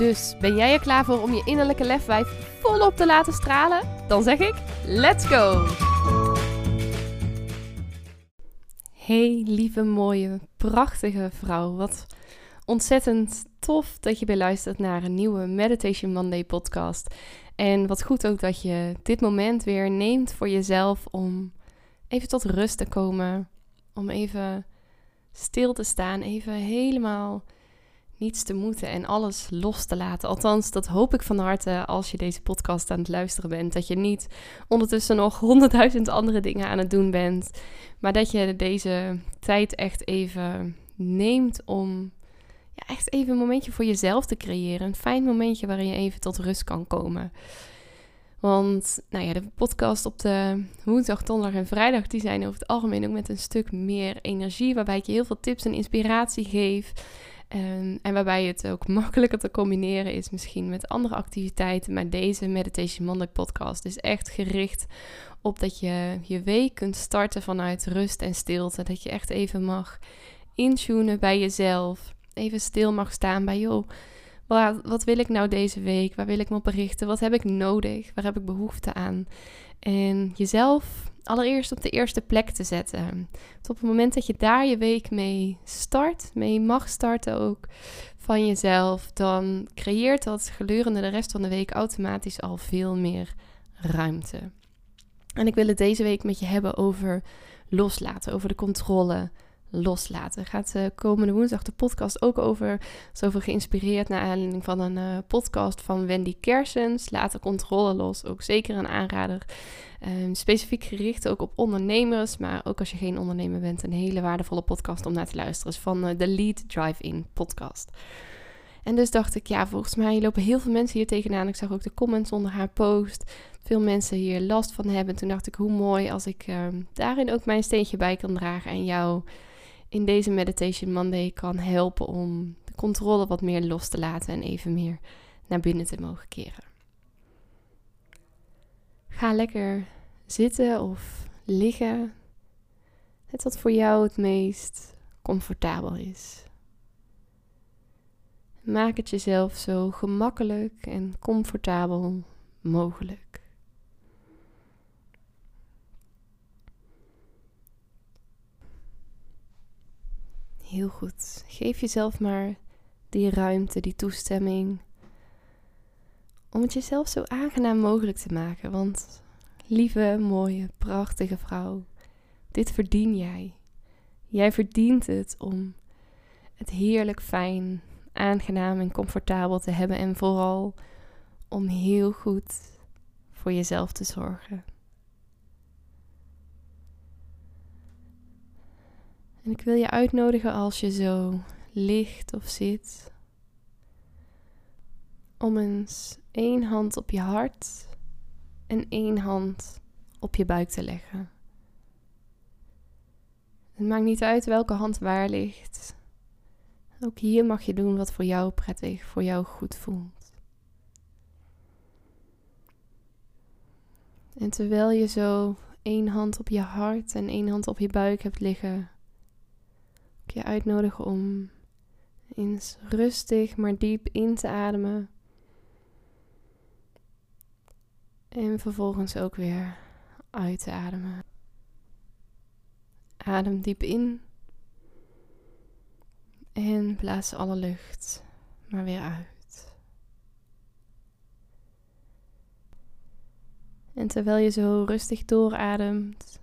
Dus ben jij er klaar voor om je innerlijke lefwijf volop te laten stralen? Dan zeg ik: let's go! Hey, lieve, mooie, prachtige vrouw. Wat ontzettend tof dat je weer luistert naar een nieuwe Meditation Monday podcast. En wat goed ook dat je dit moment weer neemt voor jezelf om even tot rust te komen. Om even stil te staan, even helemaal niets te moeten en alles los te laten. Althans, dat hoop ik van harte als je deze podcast aan het luisteren bent. Dat je niet ondertussen nog honderdduizend andere dingen aan het doen bent. Maar dat je deze tijd echt even neemt om ja, echt even een momentje voor jezelf te creëren. Een fijn momentje waarin je even tot rust kan komen. Want nou ja, de podcast op de woensdag, donderdag en vrijdag, die zijn over het algemeen ook met een stuk meer energie. Waarbij ik je heel veel tips en inspiratie geef. Um, en waarbij het ook makkelijker te combineren is misschien met andere activiteiten. Maar deze Meditation Monday podcast is echt gericht op dat je je week kunt starten vanuit rust en stilte. Dat je echt even mag intunen bij jezelf. Even stil mag staan bij, joh, wat, wat wil ik nou deze week? Waar wil ik me op berichten? Wat heb ik nodig? Waar heb ik behoefte aan? En jezelf allereerst op de eerste plek te zetten. op het moment dat je daar je week mee start, mee mag starten ook van jezelf, dan creëert dat gedurende de rest van de week automatisch al veel meer ruimte. En ik wil het deze week met je hebben over loslaten, over de controle loslaten. Gaat uh, komende woensdag de podcast ook over. Zoveel geïnspireerd naar aanleiding van een uh, podcast van Wendy Kersens. Laat de controle los. Ook zeker een aanrader. Um, specifiek gericht ook op ondernemers. Maar ook als je geen ondernemer bent, een hele waardevolle podcast om naar te luisteren. Is van uh, de Lead Drive-In podcast. En dus dacht ik, ja, volgens mij lopen heel veel mensen hier tegenaan. Ik zag ook de comments onder haar post. Veel mensen hier last van hebben. Toen dacht ik, hoe mooi als ik um, daarin ook mijn steentje bij kan dragen en jou in deze Meditation Monday kan helpen om de controle wat meer los te laten en even meer naar binnen te mogen keren. Ga lekker zitten of liggen. Het wat voor jou het meest comfortabel is. Maak het jezelf zo gemakkelijk en comfortabel mogelijk. Heel goed. Geef jezelf maar die ruimte, die toestemming. Om het jezelf zo aangenaam mogelijk te maken. Want lieve, mooie, prachtige vrouw, dit verdien jij. Jij verdient het om het heerlijk fijn, aangenaam en comfortabel te hebben. En vooral om heel goed voor jezelf te zorgen. En ik wil je uitnodigen als je zo ligt of zit, om eens één hand op je hart en één hand op je buik te leggen. Het maakt niet uit welke hand waar ligt. Ook hier mag je doen wat voor jou prettig, voor jou goed voelt. En terwijl je zo één hand op je hart en één hand op je buik hebt liggen, je uitnodigen om eens rustig maar diep in te ademen. En vervolgens ook weer uit te ademen. Adem diep in. En blaas alle lucht maar weer uit. En terwijl je zo rustig doorademt,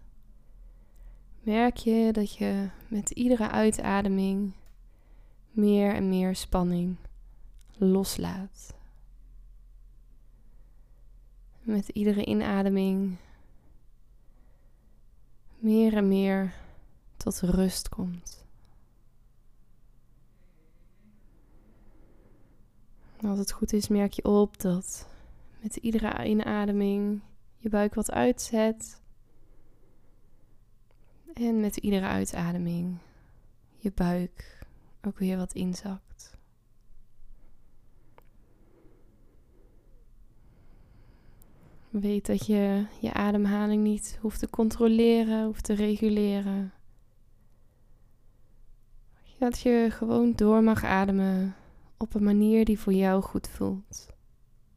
merk je dat je met iedere uitademing meer en meer spanning loslaat. Met iedere inademing meer en meer tot rust komt. Als het goed is, merk je op dat met iedere inademing je buik wat uitzet. En met iedere uitademing je buik ook weer wat inzakt. Weet dat je je ademhaling niet hoeft te controleren, hoeft te reguleren. Dat je gewoon door mag ademen op een manier die voor jou goed voelt,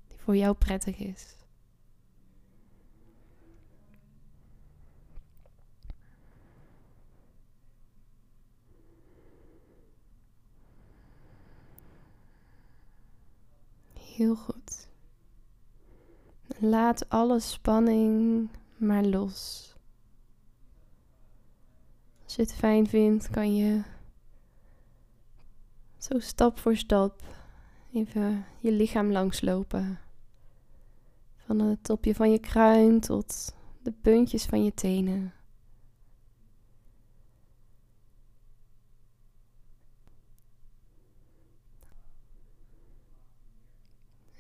die voor jou prettig is. Heel goed. Laat alle spanning maar los. Als je het fijn vindt, kan je zo stap voor stap even je lichaam langslopen. Van het topje van je kruin tot de puntjes van je tenen.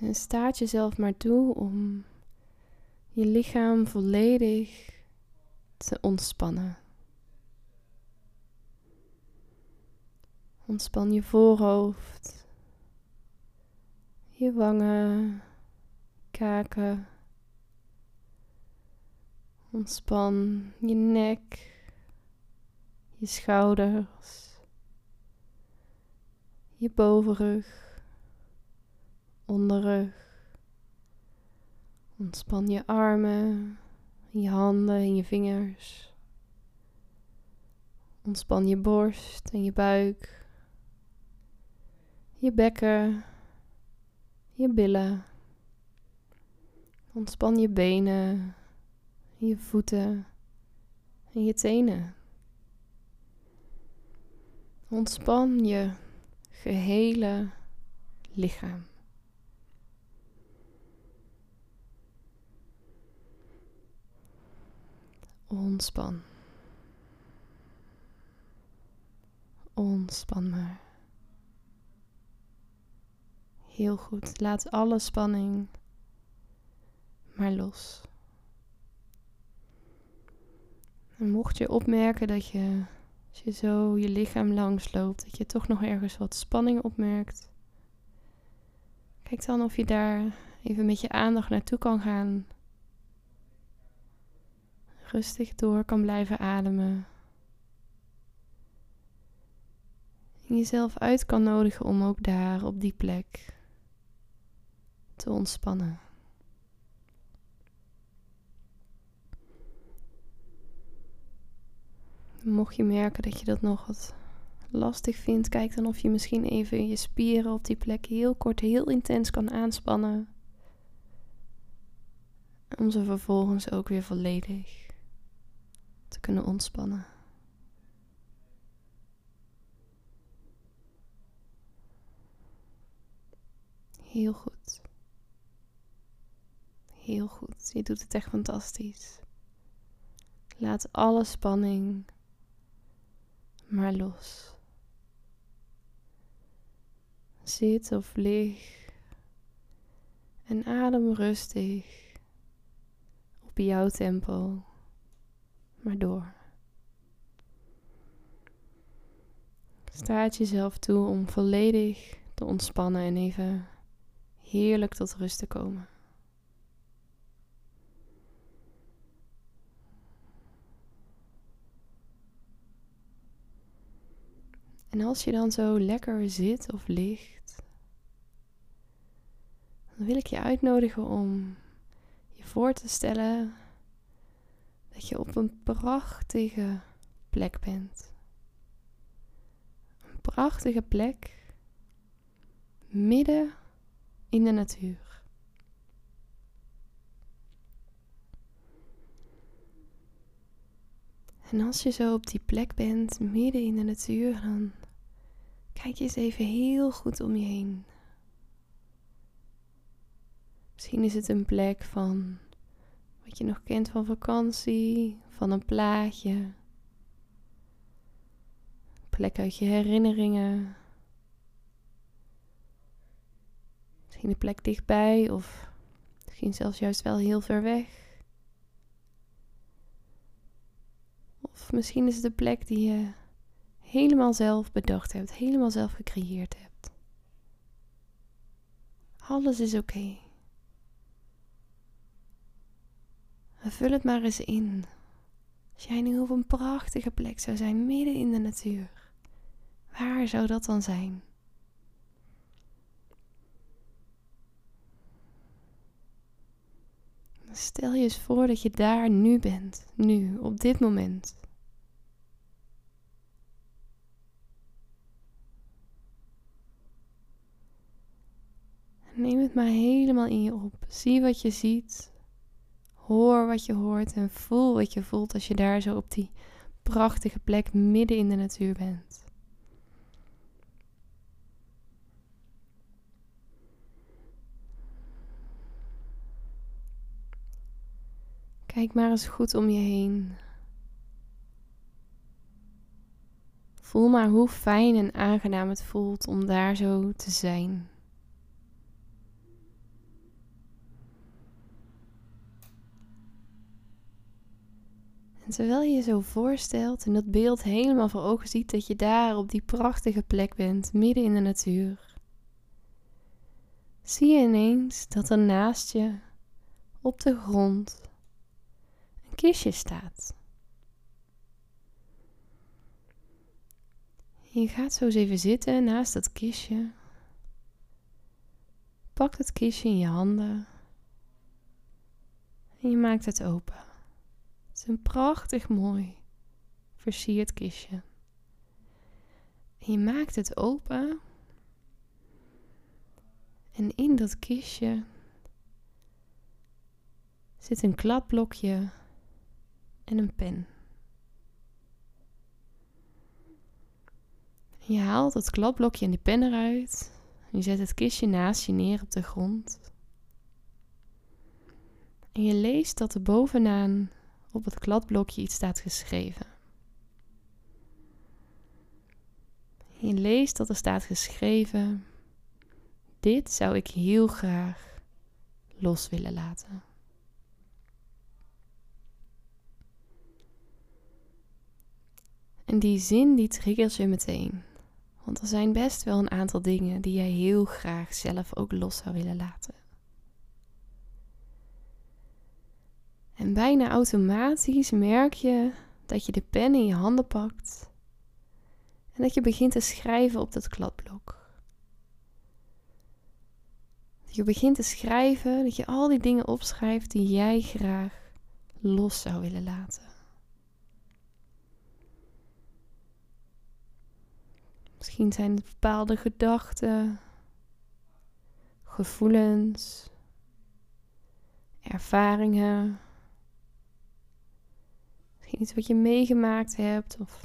En staat jezelf maar toe om je lichaam volledig te ontspannen. Ontspan je voorhoofd, je wangen, kaken. Ontspan je nek, je schouders, je bovenrug, onderrug. Ontspan je armen, je handen en je vingers. Ontspan je borst en je buik je bekken, je billen. Ontspan je benen, je voeten en je tenen. Ontspan je gehele lichaam. Ontspan. Ontspan maar. Heel goed. Laat alle spanning maar los. Mocht je opmerken dat je, als je zo je lichaam langs loopt, dat je toch nog ergens wat spanning opmerkt, kijk dan of je daar even met je aandacht naartoe kan gaan. Rustig door kan blijven ademen. En jezelf uit kan nodigen om ook daar op die plek te ontspannen. Mocht je merken dat je dat nog wat lastig vindt, kijk dan of je misschien even je spieren op die plek heel kort, heel intens kan aanspannen. Om ze vervolgens ook weer volledig te kunnen ontspannen. Heel goed. Heel goed. Je doet het echt fantastisch. Laat alle spanning maar los. Zit of lig en adem rustig op jouw tempo maar door. Staat jezelf toe om volledig te ontspannen en even heerlijk tot rust te komen. En als je dan zo lekker zit of ligt, dan wil ik je uitnodigen om je voor te stellen dat je op een prachtige plek bent. Een prachtige plek midden in de natuur. En als je zo op die plek bent, midden in de natuur, dan Kijk eens even heel goed om je heen. Misschien is het een plek van wat je nog kent van vakantie, van een plaatje. Plek uit je herinneringen. Misschien een plek dichtbij of Misschien zelfs juist wel heel ver weg. Of misschien is het de plek die je helemaal zelf bedacht hebt, helemaal zelf gecreëerd hebt. Alles is oké. Vul het maar eens in. Op een prachtige plek zou zijn, midden in de natuur, waar zou dat dan zijn? Stel je eens voor dat je daar nu bent, nu, op dit moment. Neem het maar helemaal in je op. Zie wat je ziet. Hoor wat je hoort en voel wat je voelt als je daar zo op die prachtige plek midden in de natuur bent. Kijk maar eens goed om je heen. Voel maar hoe fijn en aangenaam het voelt om daar zo te zijn. En terwijl je je zo voorstelt en dat beeld helemaal voor ogen ziet dat je daar op die prachtige plek bent, midden in de natuur, zie je ineens dat er naast je op de grond een kistje staat. Je gaat zo eens even zitten naast dat kistje. Pak het kistje in je handen en je maakt het open. Het is een prachtig mooi versierd kistje. Je maakt het open. En in dat kistje zit een kladblokje en een pen. Je haalt het kladblokje en de pen eruit. Je zet het kistje naast je neer op de grond. En je leest dat er bovenaan op het kladblokje iets staat geschreven. Je leest dat er staat geschreven: Dit zou ik heel graag los willen laten. En die zin die triggert je meteen. Want er zijn best wel een aantal dingen die jij heel graag zelf ook los zou willen laten. En bijna automatisch merk je dat je de pen in je handen pakt en dat je begint te schrijven op dat kladblok. Dat je begint te schrijven, dat je al die dingen opschrijft die jij graag los zou willen laten. Misschien zijn het bepaalde gedachten, gevoelens, ervaringen iets wat je meegemaakt hebt. Of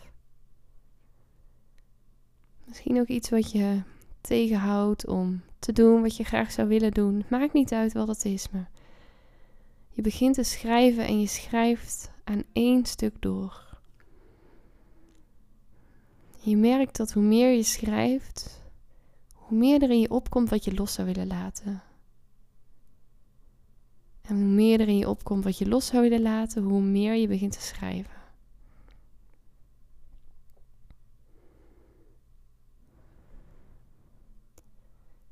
misschien ook iets wat je tegenhoudt om te doen wat je graag zou willen doen. maakt niet uit wat het is, maar je begint te schrijven en je schrijft aan één stuk door. Je merkt dat hoe meer je schrijft, hoe meer er in je opkomt wat je los zou willen laten. En hoe meer er in je opkomt wat je los zou willen laten, hoe meer je begint te schrijven.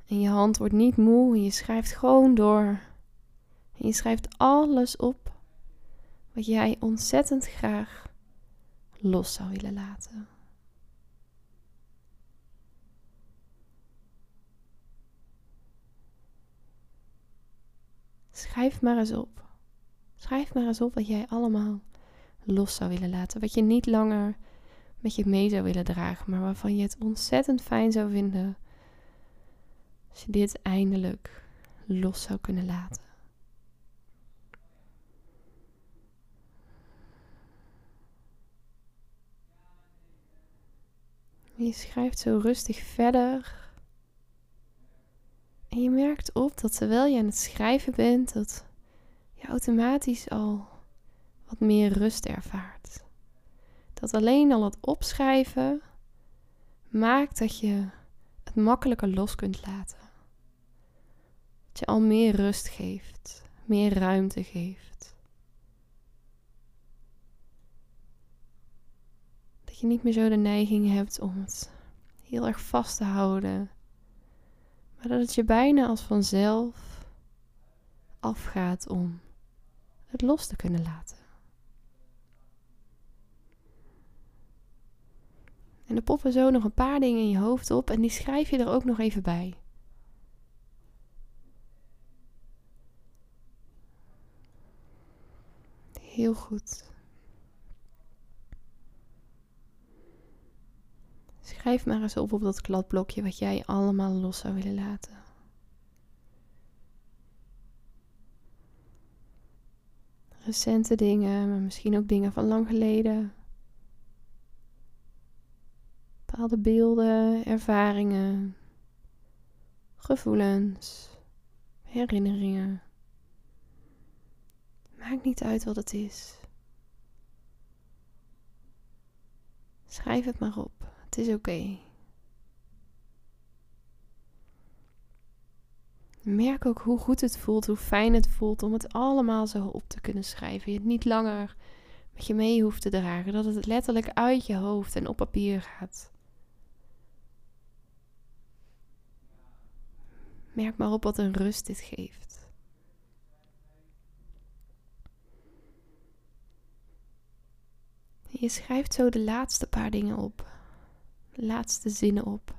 En je hand wordt niet moe en je schrijft gewoon door. En je schrijft alles op wat jij ontzettend graag los zou willen laten. Schrijf maar eens op. Schrijf maar eens op wat jij allemaal los zou willen laten. Wat je niet langer met je mee zou willen dragen, maar waarvan je het ontzettend fijn zou vinden als je dit eindelijk los zou kunnen laten. Je schrijft zo rustig verder en je merkt op dat terwijl je aan het schrijven bent, dat je automatisch al wat meer rust ervaart. Dat alleen al het opschrijven maakt dat je het makkelijker los kunt laten. Dat je al meer rust geeft, meer ruimte geeft. Dat je niet meer zo de neiging hebt om het heel erg vast te houden, maar dat het je bijna als vanzelf afgaat om het los te kunnen laten. En er poppen zo nog een paar dingen in je hoofd op en die schrijf je er ook nog even bij. Heel goed. Schrijf maar eens op op dat kladblokje wat jij allemaal los zou willen laten. Recente dingen, maar misschien ook dingen van lang geleden. Bepaalde beelden, ervaringen, gevoelens, herinneringen. Maakt niet uit wat het is. Schrijf het maar op. Het is oké. Merk ook hoe goed het voelt, hoe fijn het voelt om het allemaal zo op te kunnen schrijven. Je het niet langer met je mee hoeft te dragen. Dat het letterlijk uit je hoofd en op papier gaat. Merk maar op wat een rust dit geeft. Je schrijft zo de laatste paar dingen op. Laatste zinnen op.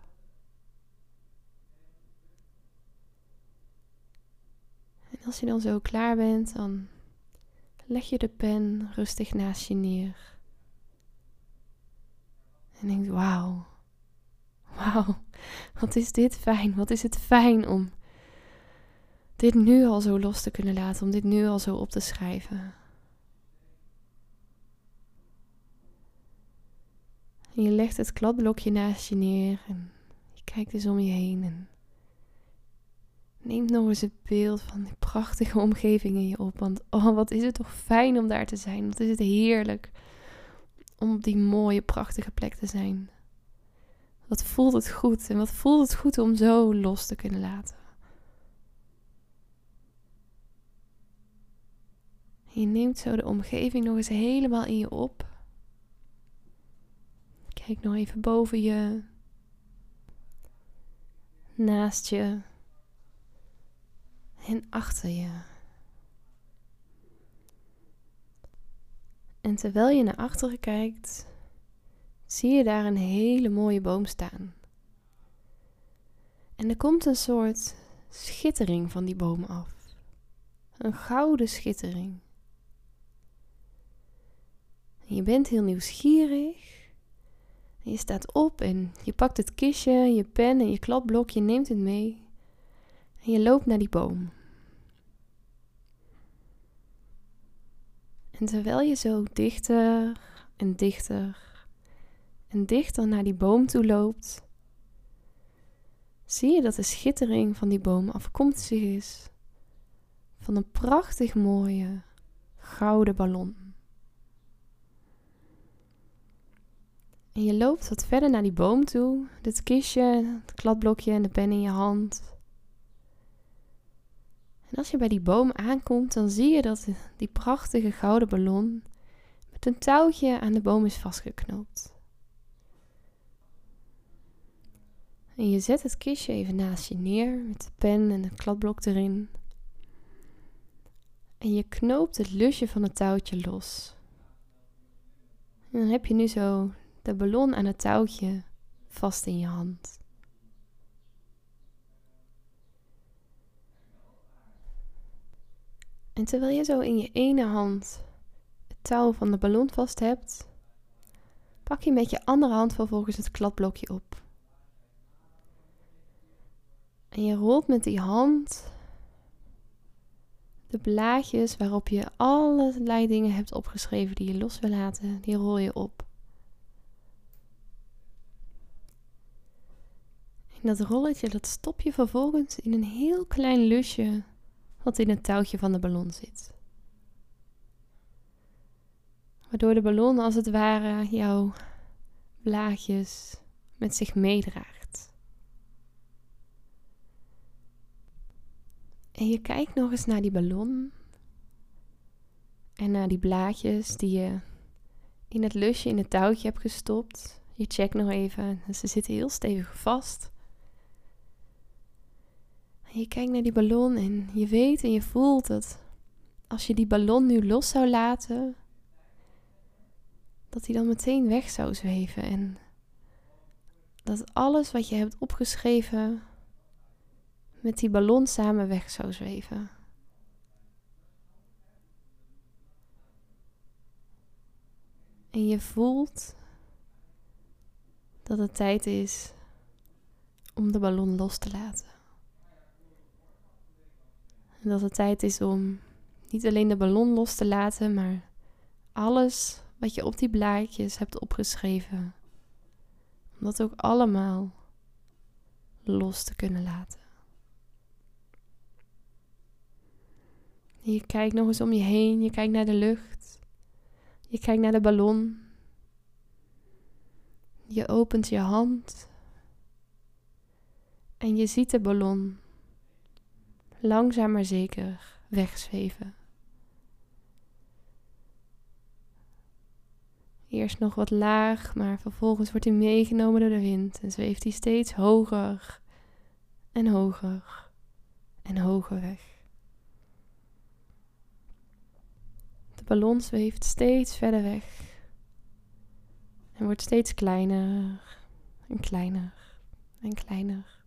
En als je dan zo klaar bent, dan leg je de pen rustig naast je neer. En denkt, wauw, wauw, wat is dit fijn, wat is het fijn om dit nu al zo los te kunnen laten, om dit nu al zo op te schrijven. En je legt het kladblokje naast je neer en je kijkt eens om je heen en neemt nog eens het beeld van die prachtige omgeving in je op. Want oh, wat is het toch fijn om daar te zijn. Wat is het heerlijk om op die mooie, prachtige plek te zijn. Wat voelt het goed en wat voelt het goed om zo los te kunnen laten. Je neemt zo de omgeving nog eens helemaal in je op. Kijk nog even boven je, naast je en achter je. En terwijl je naar achteren kijkt, zie je daar een hele mooie boom staan. En er komt een soort schittering van die boom af. Een gouden schittering. Je bent heel nieuwsgierig je staat op en je pakt het kistje, je pen en je kladblok, je neemt het mee. En je loopt naar die boom. En terwijl je zo dichter en dichter en dichter naar die boom toe loopt, zie je dat de schittering van die boom afkomstig is van een prachtig mooie gouden ballon. En je loopt wat verder naar die boom toe. Dit kistje, het kladblokje en de pen in je hand. En als je bij die boom aankomt, dan zie je dat die prachtige gouden ballon met een touwtje aan de boom is vastgeknoopt. En je zet het kistje even naast je neer met de pen en het kladblok erin. En je knoopt het lusje van het touwtje los. En dan heb je nu zo de ballon aan het touwtje vast in je hand. En terwijl je zo in je ene hand het touw van de ballon vast hebt, pak je met je andere hand vervolgens het kladblokje op. En je rolt met die hand de blaadjes waarop je allerlei dingen hebt opgeschreven die je los wil laten, die rol je op. dat rolletje dat stop je vervolgens in een heel klein lusje wat in het touwtje van de ballon zit. Waardoor de ballon als het ware jouw blaadjes met zich meedraagt. En je kijkt nog eens naar die ballon. En naar die blaadjes die je in het lusje, in het touwtje hebt gestopt. Je checkt nog even. Ze zitten heel stevig vast. Je kijkt naar die ballon en je weet en je voelt dat als je die ballon nu los zou laten, dat hij dan meteen weg zou zweven. En dat alles wat je hebt opgeschreven met die ballon samen weg zou zweven. En je voelt dat het tijd is om de ballon los te laten. En dat het tijd is om niet alleen de ballon los te laten, maar alles wat je op die blaadjes hebt opgeschreven, om dat ook allemaal los te kunnen laten. je kijkt nog eens om je heen, je kijkt naar de lucht, je kijkt naar de ballon, je opent je hand en je ziet de ballon langzaam maar zeker wegzweven. Eerst nog wat laag, maar vervolgens wordt hij meegenomen door de wind en zweeft hij steeds hoger en hoger en hoger weg. De ballon zweeft steeds verder weg en wordt steeds kleiner en kleiner en kleiner.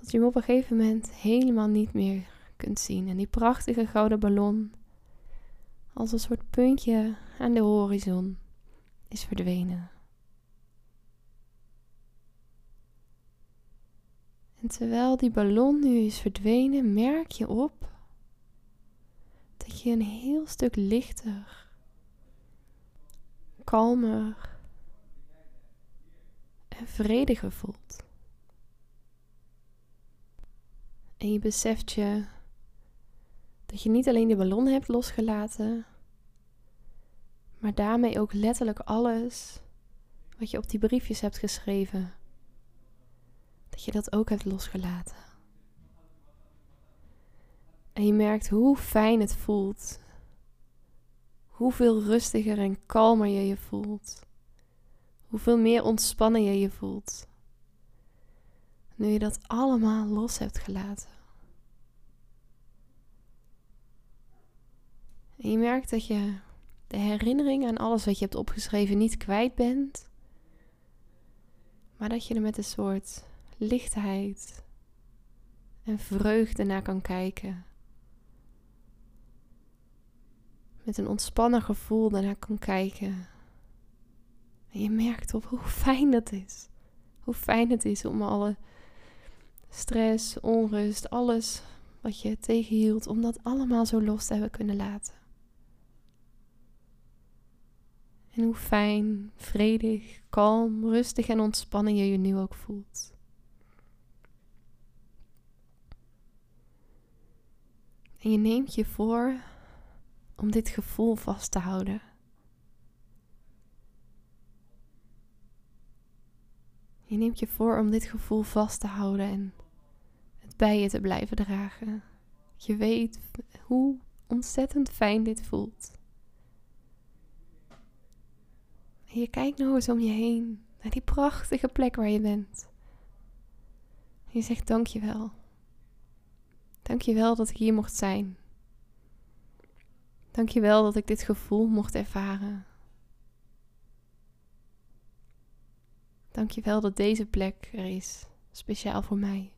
Tot je hem op een gegeven moment helemaal niet meer kunt zien. En die prachtige gouden ballon, als een soort puntje aan de horizon, is verdwenen. En terwijl die ballon nu is verdwenen, merk je op dat je een heel stuk lichter kalmer en vrediger voelt. En je beseft je dat je niet alleen de ballon hebt losgelaten, maar daarmee ook letterlijk alles wat je op die briefjes hebt geschreven, dat je dat ook hebt losgelaten. En je merkt hoe fijn het voelt hoeveel rustiger en kalmer je je voelt. Hoeveel meer ontspannen je je voelt. Nu je dat allemaal los hebt gelaten. En je merkt dat je de herinnering aan alles wat je hebt opgeschreven niet kwijt bent. Maar dat je er met een soort lichtheid en vreugde naar kan kijken. met een ontspannen gevoel daarnaar kan kijken. En je merkt op hoe fijn dat is. Hoe fijn het is om alle stress, onrust, alles wat je tegenhield, om dat allemaal zo los te hebben kunnen laten. En hoe fijn, vredig, kalm, rustig en ontspannen je je nu ook voelt. En je neemt je voor om dit gevoel vast te houden. Je neemt je voor om dit gevoel vast te houden en bij je te blijven dragen. Je weet hoe ontzettend fijn dit voelt. En je kijkt nog eens om je heen naar die prachtige plek waar je bent. En je zegt dankjewel. Dankjewel dat ik hier mocht zijn. Dankjewel dat ik dit gevoel mocht ervaren. Dankjewel dat deze plek er is, speciaal voor mij.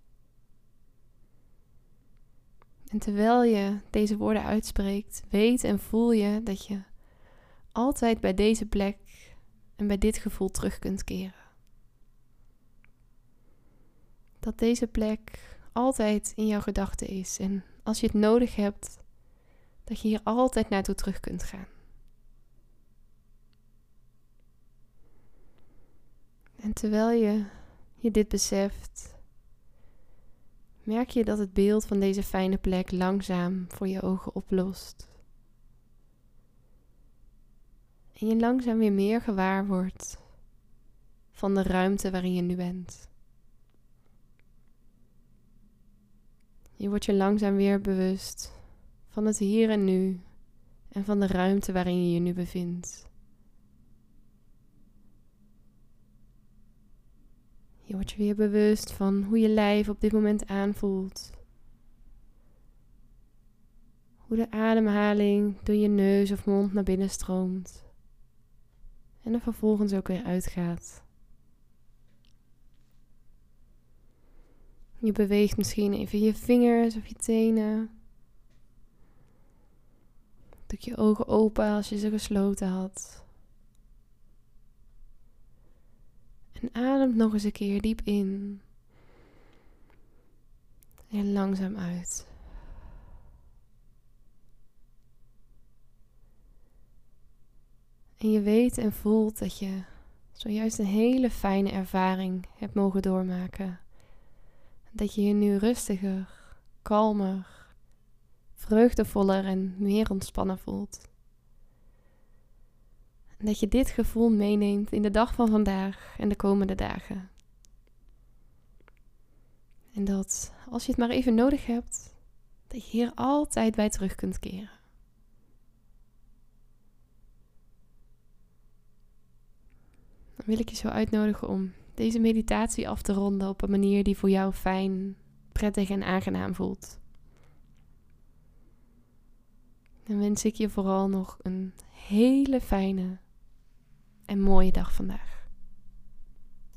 En terwijl je deze woorden uitspreekt, weet en voel je dat je altijd bij deze plek en bij dit gevoel terug kunt keren. Dat deze plek altijd in jouw gedachten is en als je het nodig hebt, dat je hier altijd naartoe terug kunt gaan. En terwijl je je dit beseft, merk je dat het beeld van deze fijne plek langzaam voor je ogen oplost. En je langzaam weer meer gewaar wordt van de ruimte waarin je nu bent. Je wordt je langzaam weer bewust van het hier en nu en van de ruimte waarin je je nu bevindt. Je wordt je weer bewust van hoe je lijf op dit moment aanvoelt. Hoe de ademhaling door je neus of mond naar binnen stroomt. En er vervolgens ook weer uitgaat. Je beweegt misschien even je vingers of je tenen. Doe je ogen open als je ze gesloten had. En adem nog eens een keer diep in. En langzaam uit. En je weet en voelt dat je zojuist een hele fijne ervaring hebt mogen doormaken. Dat je je nu rustiger, kalmer, vreugdevoller en meer ontspannen voelt. Dat je dit gevoel meeneemt in de dag van vandaag en de komende dagen. En dat als je het maar even nodig hebt, dat je hier altijd bij terug kunt keren. Dan wil ik je zo uitnodigen om deze meditatie af te ronden op een manier die voor jou fijn, prettig en aangenaam voelt. Dan wens ik je vooral nog een hele fijne en mooie dag vandaag.